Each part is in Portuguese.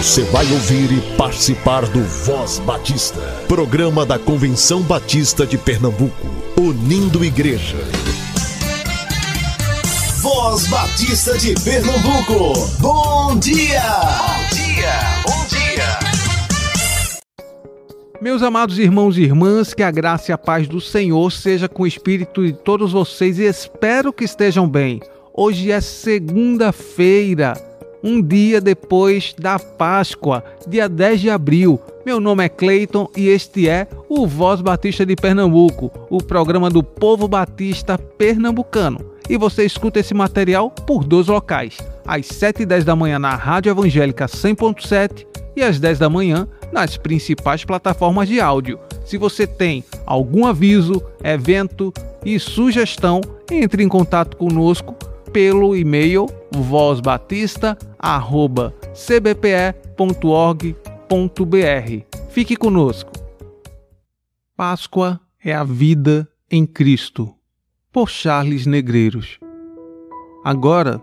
Você vai ouvir e participar do Voz Batista, programa da Convenção Batista de Pernambuco, unindo igreja. Voz Batista de Pernambuco, bom dia! Bom dia, bom dia! Meus amados irmãos e irmãs, que a graça e a paz do Senhor seja com o espírito de todos vocês e espero que estejam bem. Hoje é segunda-feira um dia depois da Páscoa, dia 10 de abril. Meu nome é Cleiton e este é o Voz Batista de Pernambuco, o programa do povo batista pernambucano. E você escuta esse material por dois locais, às 7 e 10 da manhã na Rádio Evangélica 100.7 e às 10 da manhã nas principais plataformas de áudio. Se você tem algum aviso, evento e sugestão, entre em contato conosco pelo e-mail vozbatista@cbpe.org.br. Fique conosco. Páscoa é a vida em Cristo. Por Charles Negreiros. Agora,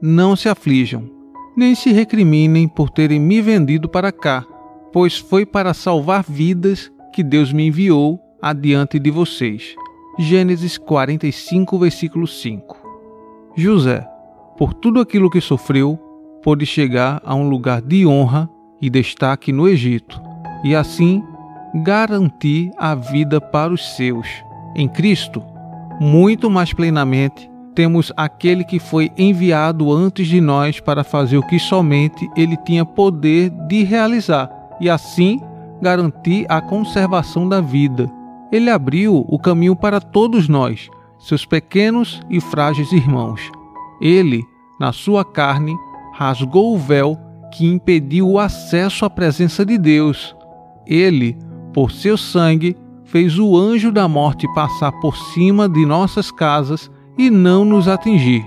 não se aflijam, nem se recriminem por terem me vendido para cá, pois foi para salvar vidas que Deus me enviou adiante de vocês. Gênesis 45, versículo 5. José, por tudo aquilo que sofreu, pôde chegar a um lugar de honra e destaque no Egito, e assim garantir a vida para os seus. Em Cristo, muito mais plenamente, temos aquele que foi enviado antes de nós para fazer o que somente ele tinha poder de realizar, e assim garantir a conservação da vida. Ele abriu o caminho para todos nós seus pequenos e frágeis irmãos. Ele, na sua carne, rasgou o véu que impediu o acesso à presença de Deus. Ele, por seu sangue, fez o anjo da morte passar por cima de nossas casas e não nos atingir.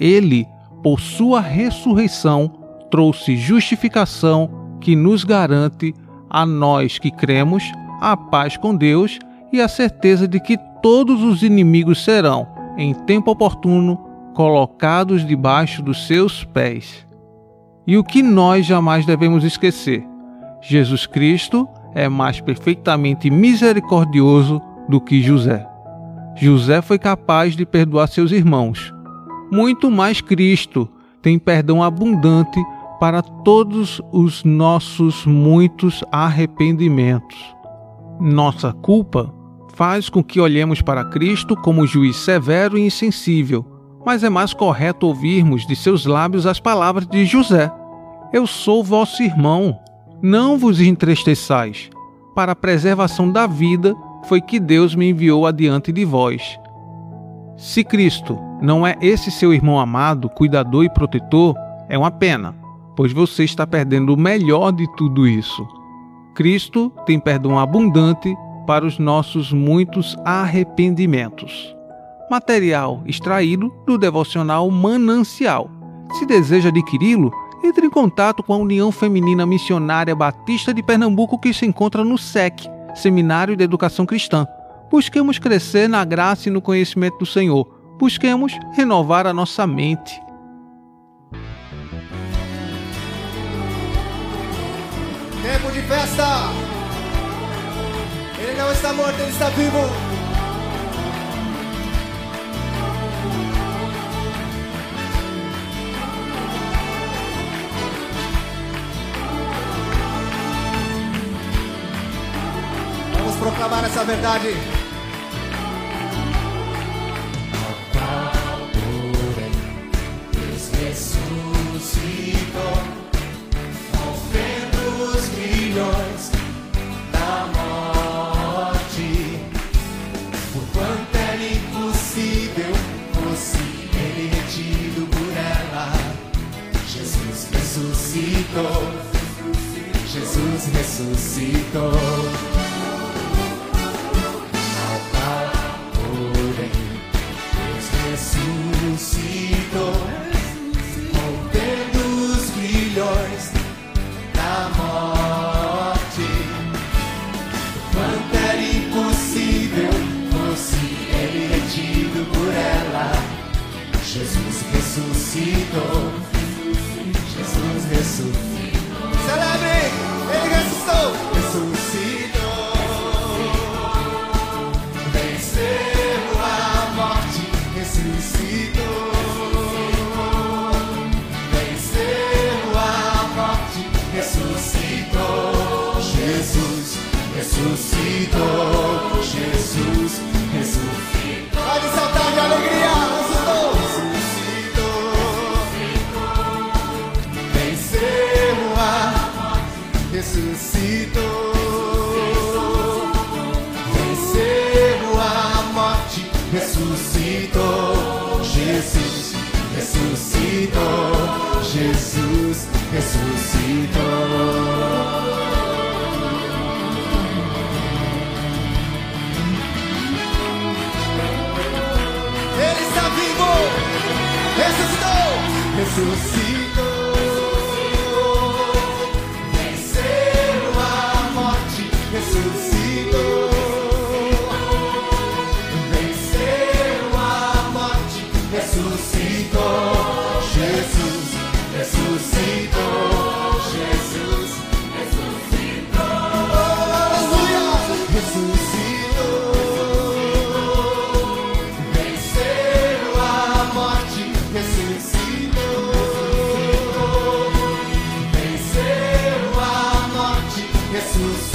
Ele, por sua ressurreição, trouxe justificação que nos garante a nós que cremos a paz com Deus e a certeza de que todos os inimigos serão, em tempo oportuno, colocados debaixo dos seus pés. E o que nós jamais devemos esquecer: Jesus Cristo é mais perfeitamente misericordioso do que José. José foi capaz de perdoar seus irmãos. Muito mais Cristo tem perdão abundante para todos os nossos muitos arrependimentos. Nossa culpa faz com que olhemos para Cristo como juiz severo e insensível, mas é mais correto ouvirmos de seus lábios as palavras de José: Eu sou vosso irmão, não vos entristeçais. Para a preservação da vida foi que Deus me enviou adiante de vós. Se Cristo não é esse seu irmão amado, cuidador e protetor, é uma pena, pois você está perdendo o melhor de tudo isso. Cristo tem perdão abundante para os nossos muitos arrependimentos. Material extraído do devocional Manancial. Se deseja adquiri-lo, entre em contato com a União Feminina Missionária Batista de Pernambuco, que se encontra no SEC, Seminário de Educação Cristã. Busquemos crescer na graça e no conhecimento do Senhor. Busquemos renovar a nossa mente. Tempo de festa! Ele não está morto, ele está vivo. Vamos proclamar essa verdade. ressuscitou, rompendo os grilhões ressuscitou. Jesus ressuscitou. Ressuscitou. Venceu a morte, ressuscitou. Jesus ressuscitou. Jesus ressuscitou. Ele está vivo, ressuscitou, ressuscitou. Ressuscitou.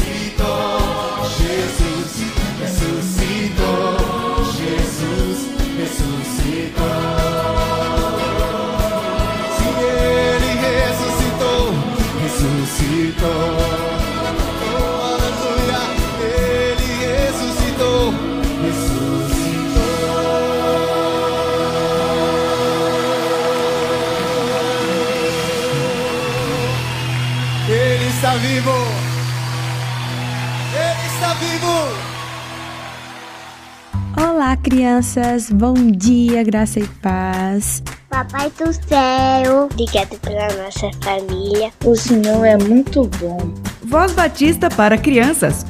Crianças! Bom dia, graça e paz. Papai do céu, obrigado pela nossa família. O Senhor é muito bom. Voz Batista para crianças.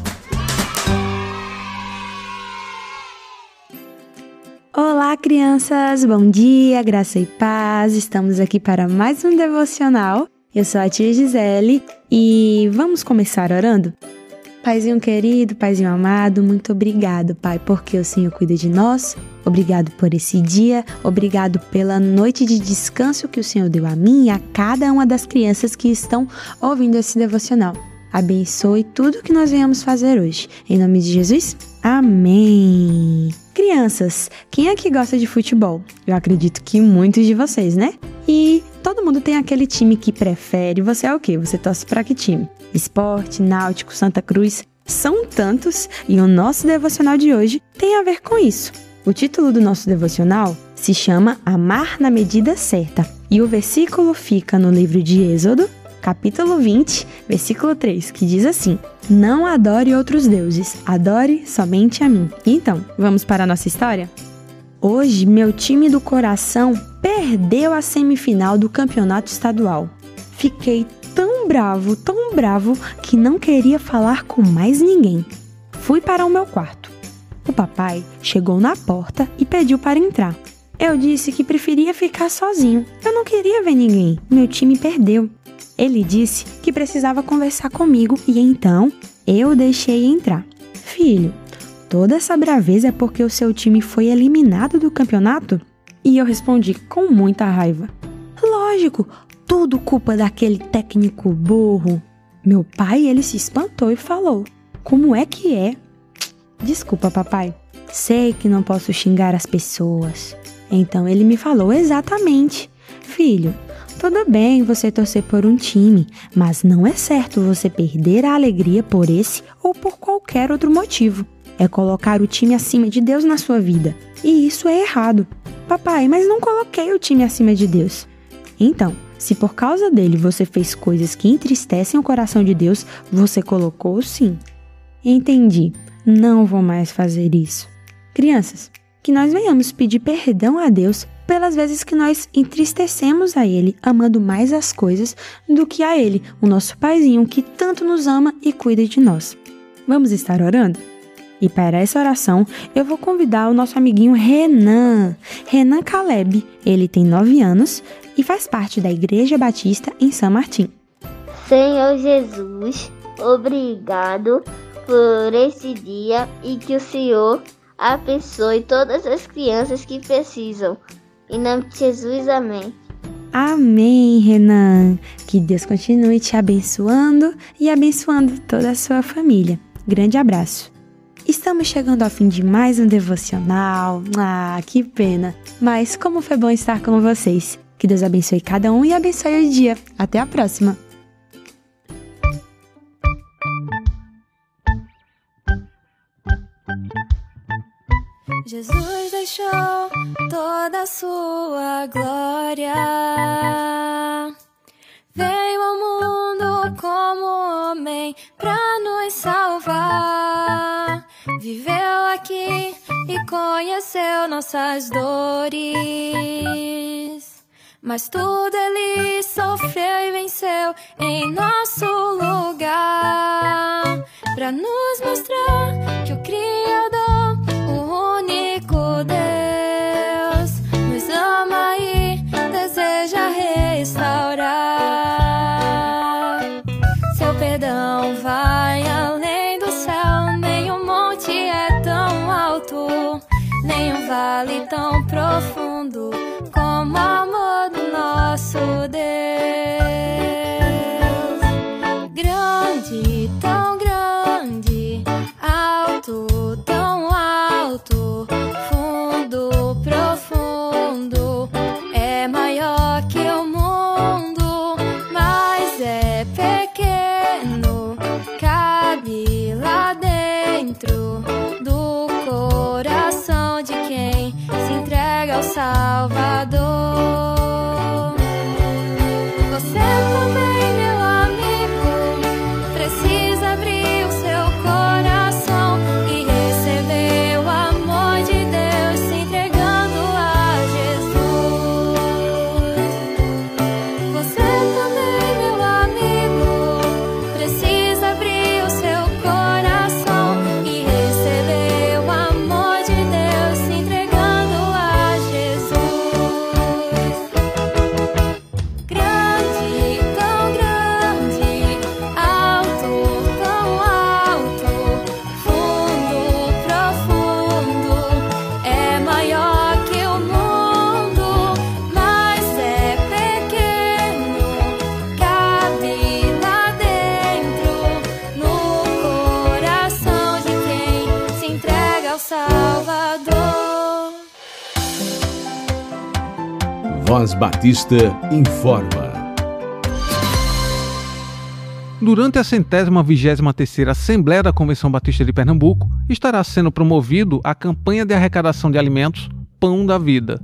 Olá, crianças! Bom dia, graça e paz. Estamos aqui para mais um devocional. Eu sou a tia Gisele e vamos começar orando? Paizinho querido, Paizinho amado, muito obrigado, Pai, porque o Senhor cuida de nós. Obrigado por esse dia, obrigado pela noite de descanso que o Senhor deu a mim e a cada uma das crianças que estão ouvindo esse devocional. Abençoe tudo que nós venhamos fazer hoje. Em nome de Jesus, amém. Crianças, quem aqui gosta de futebol? Eu acredito que muitos de vocês, né? E todo mundo tem aquele time que prefere. Você é o quê? Você torce para que time? Esporte, Náutico, Santa Cruz. São tantos e o nosso devocional de hoje tem a ver com isso. O título do nosso devocional se chama Amar na Medida Certa e o versículo fica no livro de Êxodo, capítulo 20, versículo 3, que diz assim: Não adore outros deuses, adore somente a mim. Então, vamos para a nossa história? Hoje, meu time do coração perdeu a semifinal do campeonato estadual. Fiquei tão bravo, tão bravo, que não queria falar com mais ninguém. Fui para o meu quarto. O papai chegou na porta e pediu para entrar. Eu disse que preferia ficar sozinho. Eu não queria ver ninguém. Meu time perdeu. Ele disse que precisava conversar comigo e então eu deixei entrar. Filho, toda essa braveza é porque o seu time foi eliminado do campeonato? E eu respondi com muita raiva. Lógico, tudo culpa daquele técnico burro. Meu pai, ele se espantou e falou: Como é que é? Desculpa, papai. Sei que não posso xingar as pessoas. Então ele me falou exatamente: Filho, tudo bem você torcer por um time, mas não é certo você perder a alegria por esse ou por qualquer outro motivo. É colocar o time acima de Deus na sua vida. E isso é errado. Papai, mas não coloquei o time acima de Deus. Então, se por causa dele você fez coisas que entristecem o coração de Deus, você colocou sim. Entendi. Não vou mais fazer isso. Crianças, que nós venhamos pedir perdão a Deus pelas vezes que nós entristecemos a Ele, amando mais as coisas do que a Ele, o nosso Paizinho que tanto nos ama e cuida de nós. Vamos estar orando? E para essa oração, eu vou convidar o nosso amiguinho Renan. Renan Caleb. Ele tem 9 anos e faz parte da Igreja Batista em São Martim. Senhor Jesus, obrigado por esse dia e que o Senhor abençoe todas as crianças que precisam. Em nome de Jesus, amém. Amém, Renan. Que Deus continue te abençoando e abençoando toda a sua família. Grande abraço! Estamos chegando ao fim de mais um devocional. Ah, que pena! Mas como foi bom estar com vocês. Que Deus abençoe cada um e abençoe o dia. Até a próxima! Jesus deixou toda a sua glória. Veio ao mundo como homem pra nos salvar. Viveu aqui e conheceu nossas dores. Mas tudo ele sofreu e venceu em nosso lugar. Pra nos mostrar que o Criador Batista informa. Durante a centésima vigésima terceira Assembleia da Convenção Batista de Pernambuco, estará sendo promovido a campanha de arrecadação de alimentos Pão da Vida.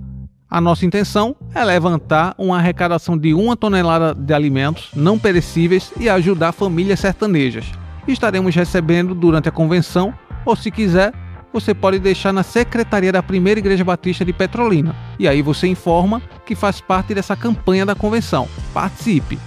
A nossa intenção é levantar uma arrecadação de uma tonelada de alimentos não perecíveis e ajudar famílias sertanejas. Estaremos recebendo durante a convenção, ou se quiser, você pode deixar na secretaria da Primeira Igreja Batista de Petrolina. E aí você informa que faz parte dessa campanha da convenção. Participe!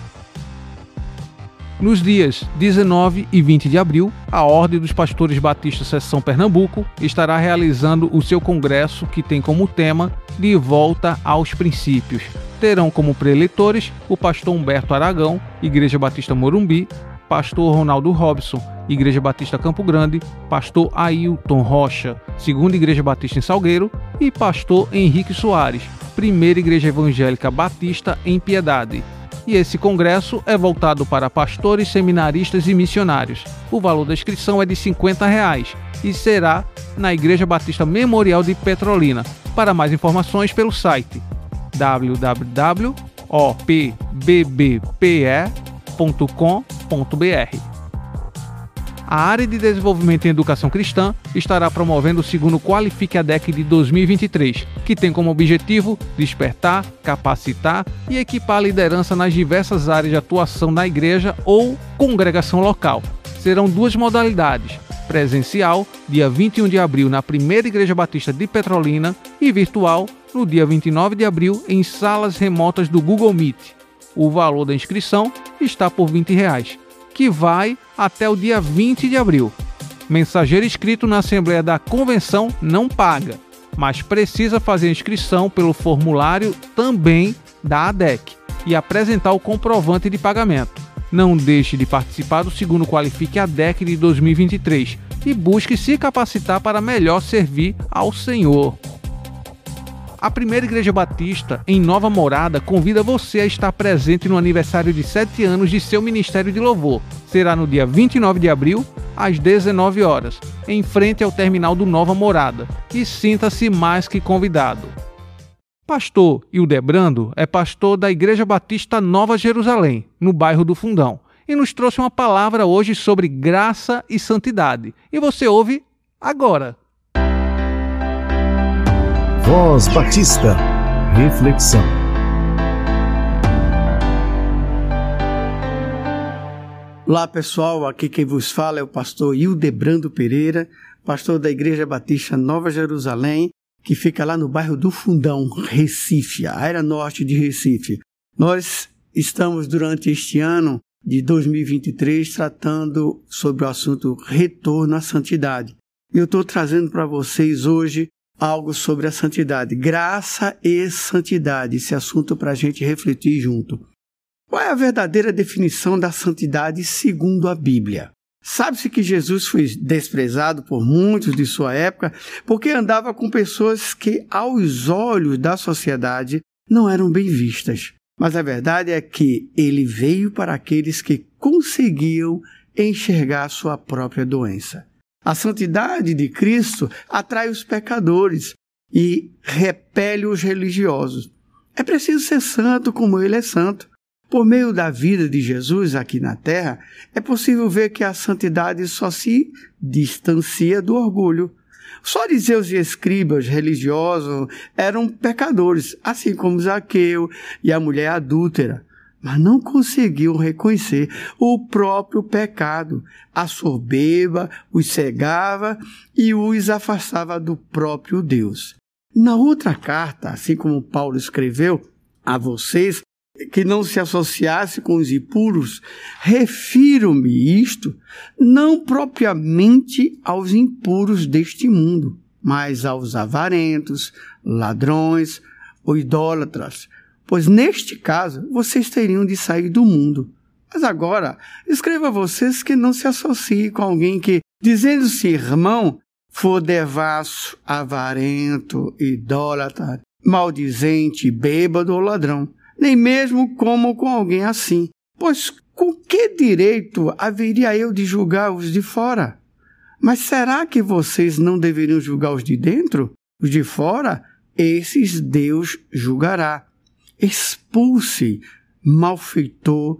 Nos dias 19 e 20 de abril, a Ordem dos Pastores Batistas Seção Pernambuco estará realizando o seu congresso que tem como tema De Volta aos Princípios. Terão como preletores o pastor Humberto Aragão, Igreja Batista Morumbi, pastor Ronaldo Robson, Igreja Batista Campo Grande, pastor Ailton Rocha, Segunda Igreja Batista em Salgueiro e pastor Henrique Soares, Primeira Igreja Evangélica Batista em Piedade. E esse congresso é voltado para pastores, seminaristas e missionários. O valor da inscrição é de 50 reais e será na Igreja Batista Memorial de Petrolina. Para mais informações pelo site www.opbbpe.com.br. A área de desenvolvimento em educação cristã estará promovendo o segundo Qualifique a DEC de 2023, que tem como objetivo despertar, capacitar e equipar a liderança nas diversas áreas de atuação na igreja ou congregação local. Serão duas modalidades: presencial, dia 21 de abril na Primeira Igreja Batista de Petrolina, e virtual, no dia 29 de abril em salas remotas do Google Meet. O valor da inscrição está por 20 reais, que vai até o dia 20 de abril. Mensageiro inscrito na Assembleia da Convenção não paga, mas precisa fazer inscrição pelo formulário também da ADEC e apresentar o comprovante de pagamento. Não deixe de participar do segundo Qualifique ADEC de 2023 e busque se capacitar para melhor servir ao Senhor. A Primeira Igreja Batista, em Nova Morada, convida você a estar presente no aniversário de 7 anos de seu Ministério de Louvor. será no dia 29 de abril, às 19 horas, em frente ao terminal do Nova Morada. E sinta-se mais que convidado. Pastor Hildebrando é pastor da Igreja Batista Nova Jerusalém, no bairro do Fundão, e nos trouxe uma palavra hoje sobre graça e santidade. E você ouve agora. Voz Batista. Reflexão. Olá pessoal, aqui quem vos fala é o pastor Hildebrando Pereira, pastor da Igreja Batista Nova Jerusalém, que fica lá no bairro do Fundão, Recife, a área norte de Recife. Nós estamos durante este ano de 2023 tratando sobre o assunto retorno à santidade. Eu estou trazendo para vocês hoje algo sobre a santidade, graça e santidade, esse assunto para a gente refletir junto. Qual é a verdadeira definição da santidade segundo a Bíblia? Sabe-se que Jesus foi desprezado por muitos de sua época porque andava com pessoas que, aos olhos da sociedade, não eram bem vistas. Mas a verdade é que ele veio para aqueles que conseguiam enxergar sua própria doença. A santidade de Cristo atrai os pecadores e repele os religiosos. É preciso ser santo como ele é santo. Por meio da vida de Jesus aqui na terra, é possível ver que a santidade só se distancia do orgulho. Os fariseus e escribas religiosos eram pecadores, assim como Zaqueu e a mulher adúltera, mas não conseguiam reconhecer o próprio pecado. A soberba os cegava e os afastava do próprio Deus. Na outra carta, assim como Paulo escreveu a vocês, que não se associasse com os impuros, refiro-me isto não propriamente aos impuros deste mundo, mas aos avarentos, ladrões ou idólatras, pois neste caso vocês teriam de sair do mundo. Mas agora, escreva a vocês que não se associem com alguém que, dizendo-se irmão, for devasso, avarento, idólatra, maldizente, bêbado ou ladrão nem mesmo como com alguém assim. Pois com que direito haveria eu de julgar os de fora? Mas será que vocês não deveriam julgar os de dentro? Os de fora, esses Deus julgará. Expulse malfeitor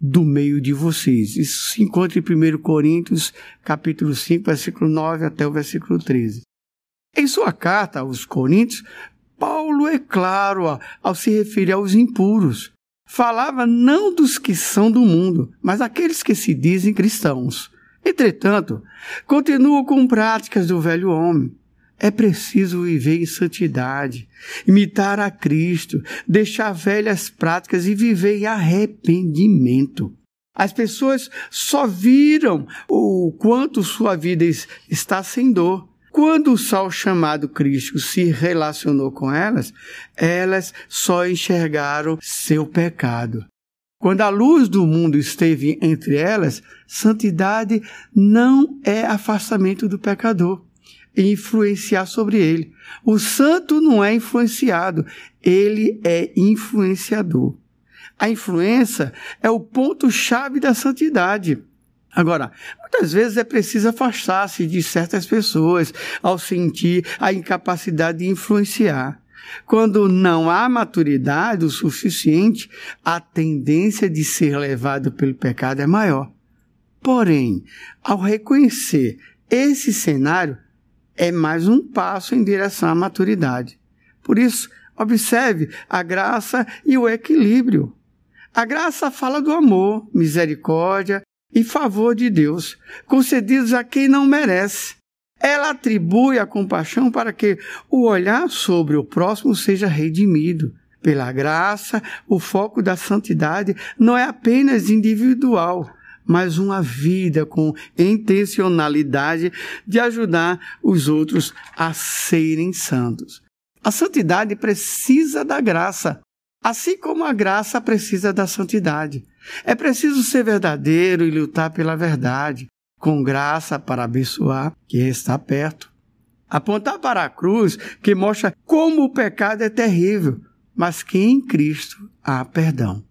do meio de vocês. Isso se encontra em 1 Coríntios, capítulo 5, versículo 9 até o versículo 13. Em sua carta aos Coríntios, Paulo é claro ao se referir aos impuros. Falava não dos que são do mundo, mas aqueles que se dizem cristãos. Entretanto, continua com práticas do velho homem. É preciso viver em santidade, imitar a Cristo, deixar velhas práticas e viver em arrependimento. As pessoas só viram o quanto sua vida está sem dor quando o sol chamado Cristo se relacionou com elas, elas só enxergaram seu pecado. Quando a luz do mundo esteve entre elas, santidade não é afastamento do pecador e influenciar sobre ele. O santo não é influenciado, ele é influenciador. A influência é o ponto-chave da santidade. Agora, muitas vezes é preciso afastar-se de certas pessoas ao sentir a incapacidade de influenciar. Quando não há maturidade o suficiente, a tendência de ser levado pelo pecado é maior. Porém, ao reconhecer esse cenário, é mais um passo em direção à maturidade. Por isso, observe a graça e o equilíbrio. A graça fala do amor, misericórdia, e favor de Deus, concedidos a quem não merece. Ela atribui a compaixão para que o olhar sobre o próximo seja redimido. Pela graça, o foco da santidade não é apenas individual, mas uma vida com intencionalidade de ajudar os outros a serem santos. A santidade precisa da graça, assim como a graça precisa da santidade. É preciso ser verdadeiro e lutar pela verdade, com graça para abençoar quem está perto. Apontar para a cruz que mostra como o pecado é terrível, mas que em Cristo há perdão.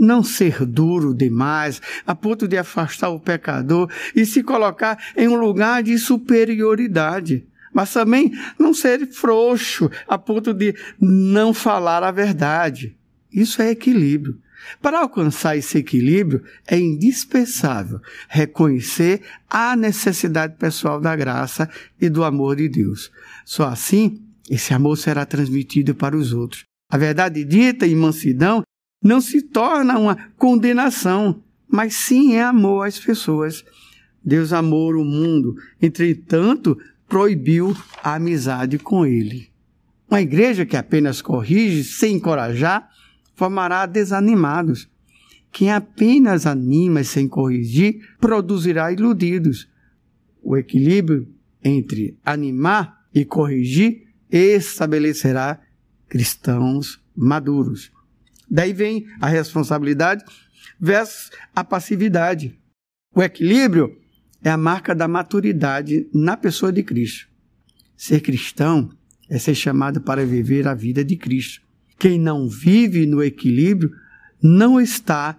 Não ser duro demais, a ponto de afastar o pecador e se colocar em um lugar de superioridade. Mas também não ser frouxo, a ponto de não falar a verdade. Isso é equilíbrio. Para alcançar esse equilíbrio, é indispensável reconhecer a necessidade pessoal da graça e do amor de Deus. Só assim, esse amor será transmitido para os outros. A verdade dita em mansidão não se torna uma condenação, mas sim é amor às pessoas. Deus amou o mundo, entretanto, proibiu a amizade com ele. Uma igreja que apenas corrige sem encorajar formará desanimados. Quem apenas anima sem corrigir produzirá iludidos. O equilíbrio entre animar e corrigir estabelecerá cristãos maduros. Daí vem a responsabilidade versus a passividade. O equilíbrio é a marca da maturidade na pessoa de Cristo. Ser cristão é ser chamado para viver a vida de Cristo. Quem não vive no equilíbrio não está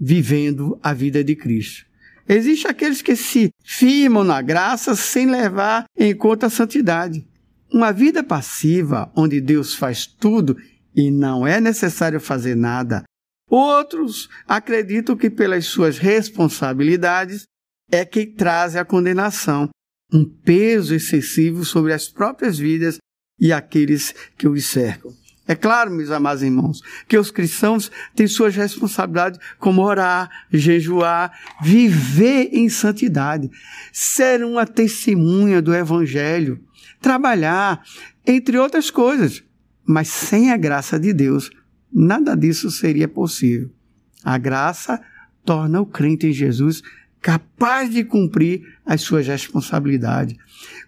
vivendo a vida de Cristo. Existem aqueles que se firmam na graça sem levar em conta a santidade. Uma vida passiva, onde Deus faz tudo e não é necessário fazer nada. Outros acreditam que pelas suas responsabilidades é que traz a condenação, um peso excessivo sobre as próprias vidas e aqueles que os cercam. É claro, meus amados irmãos, que os cristãos têm suas responsabilidades, como orar, jejuar, viver em santidade, ser uma testemunha do Evangelho, trabalhar, entre outras coisas. Mas sem a graça de Deus, nada disso seria possível. A graça torna o crente em Jesus capaz de cumprir as suas responsabilidades.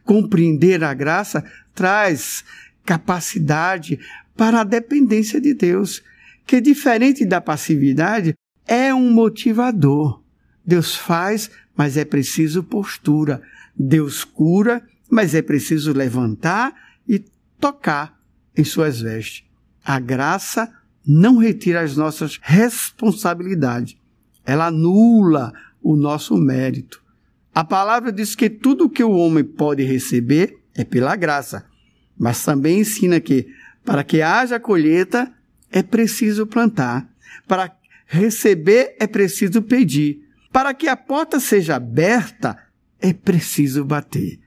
Compreender a graça traz capacidade para a dependência de Deus, que diferente da passividade, é um motivador. Deus faz, mas é preciso postura. Deus cura, mas é preciso levantar e tocar em suas vestes. A graça não retira as nossas responsabilidades. Ela anula o nosso mérito. A palavra diz que tudo que o homem pode receber é pela graça, mas também ensina que para que haja colheita, é preciso plantar. Para receber, é preciso pedir. Para que a porta seja aberta, é preciso bater.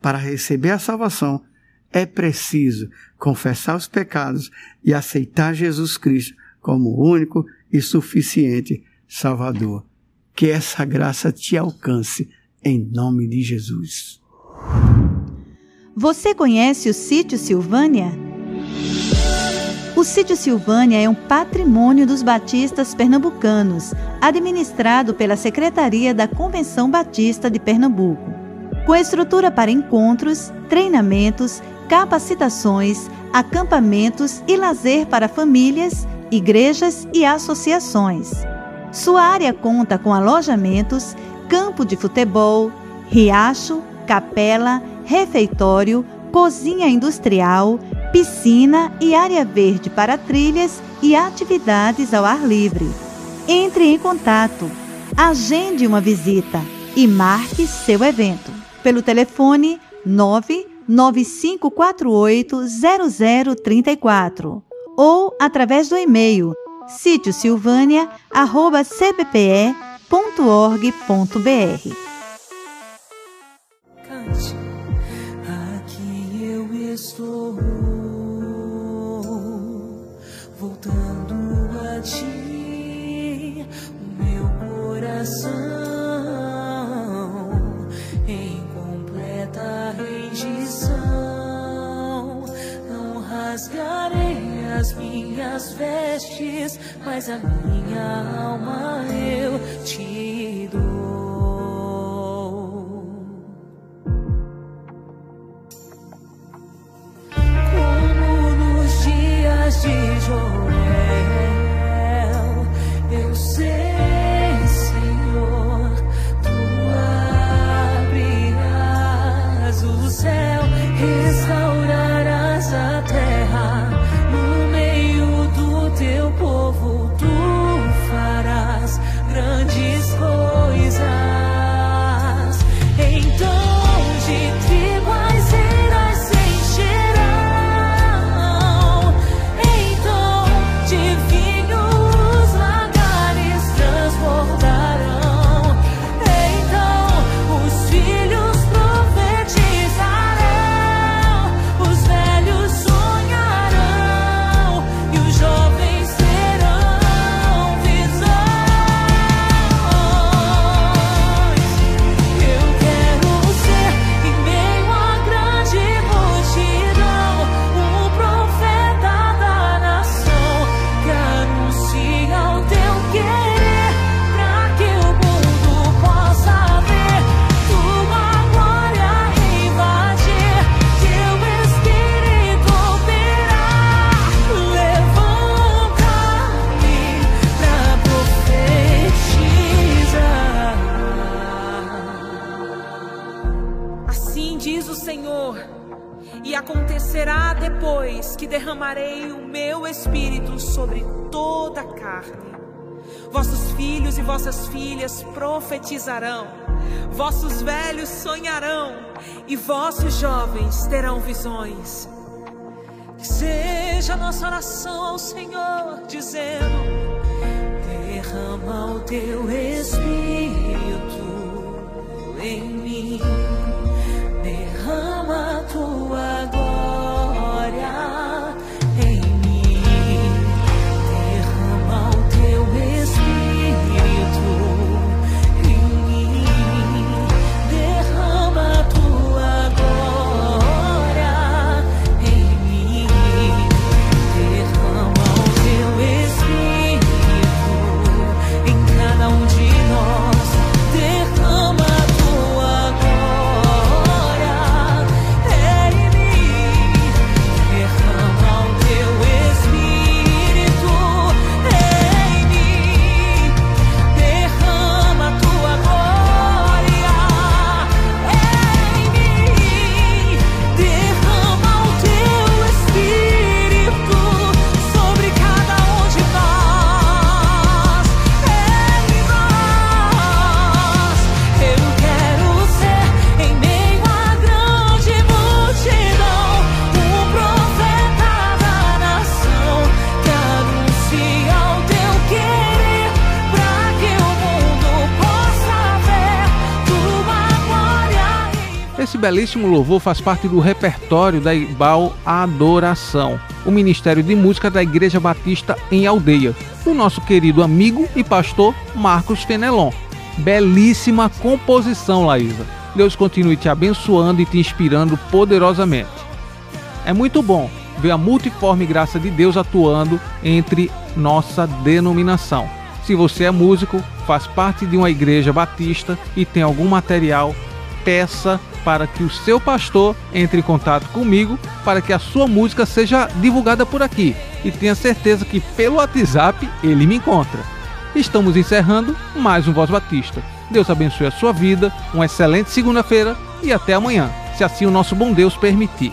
Para receber a salvação, é preciso confessar os pecados e aceitar Jesus Cristo como único e suficiente Salvador. Que essa graça te alcance em nome de Jesus. Você conhece o sítio Silvânia? O sítio Silvânia é um patrimônio dos batistas pernambucanos, administrado pela Secretaria da Convenção Batista de Pernambuco. Com estrutura para encontros, treinamentos, capacitações, acampamentos e lazer para famílias, igrejas e associações. Sua área conta com alojamentos, campo de futebol, riacho, capela, refeitório, cozinha industrial, piscina e área verde para trilhas e atividades ao ar livre. Entre em contato, agende uma visita e marque seu evento pelo telefone 995480034 ou através do e-mail sítiosilvânia@cbpe.org.br. Cante, aqui eu estou. em rasgarei as minhas vestes, mas a minha alma eu te dou. Como nos dias de Joel, profetizarão, vossos velhos sonharão e vossos jovens terão visões. Que seja nossa oração ao Senhor, dizendo: derrama o teu espírito em mim, belíssimo louvor faz parte do repertório da Ibal Adoração, o Ministério de Música da Igreja Batista em Aldeia, do nosso querido amigo e pastor Marcos Fenelon. Belíssima composição, Laísa. Deus continue te abençoando e te inspirando poderosamente. É muito bom ver a multiforme graça de Deus atuando entre nossa denominação. Se você é músico, faz parte de uma igreja batista e tem algum material, peça para que o seu pastor entre em contato comigo para que a sua música seja divulgada por aqui. E tenha certeza que pelo WhatsApp ele me encontra. Estamos encerrando mais um Voz Batista. Deus abençoe a sua vida, uma excelente segunda-feira e até amanhã, se assim o nosso bom Deus permitir.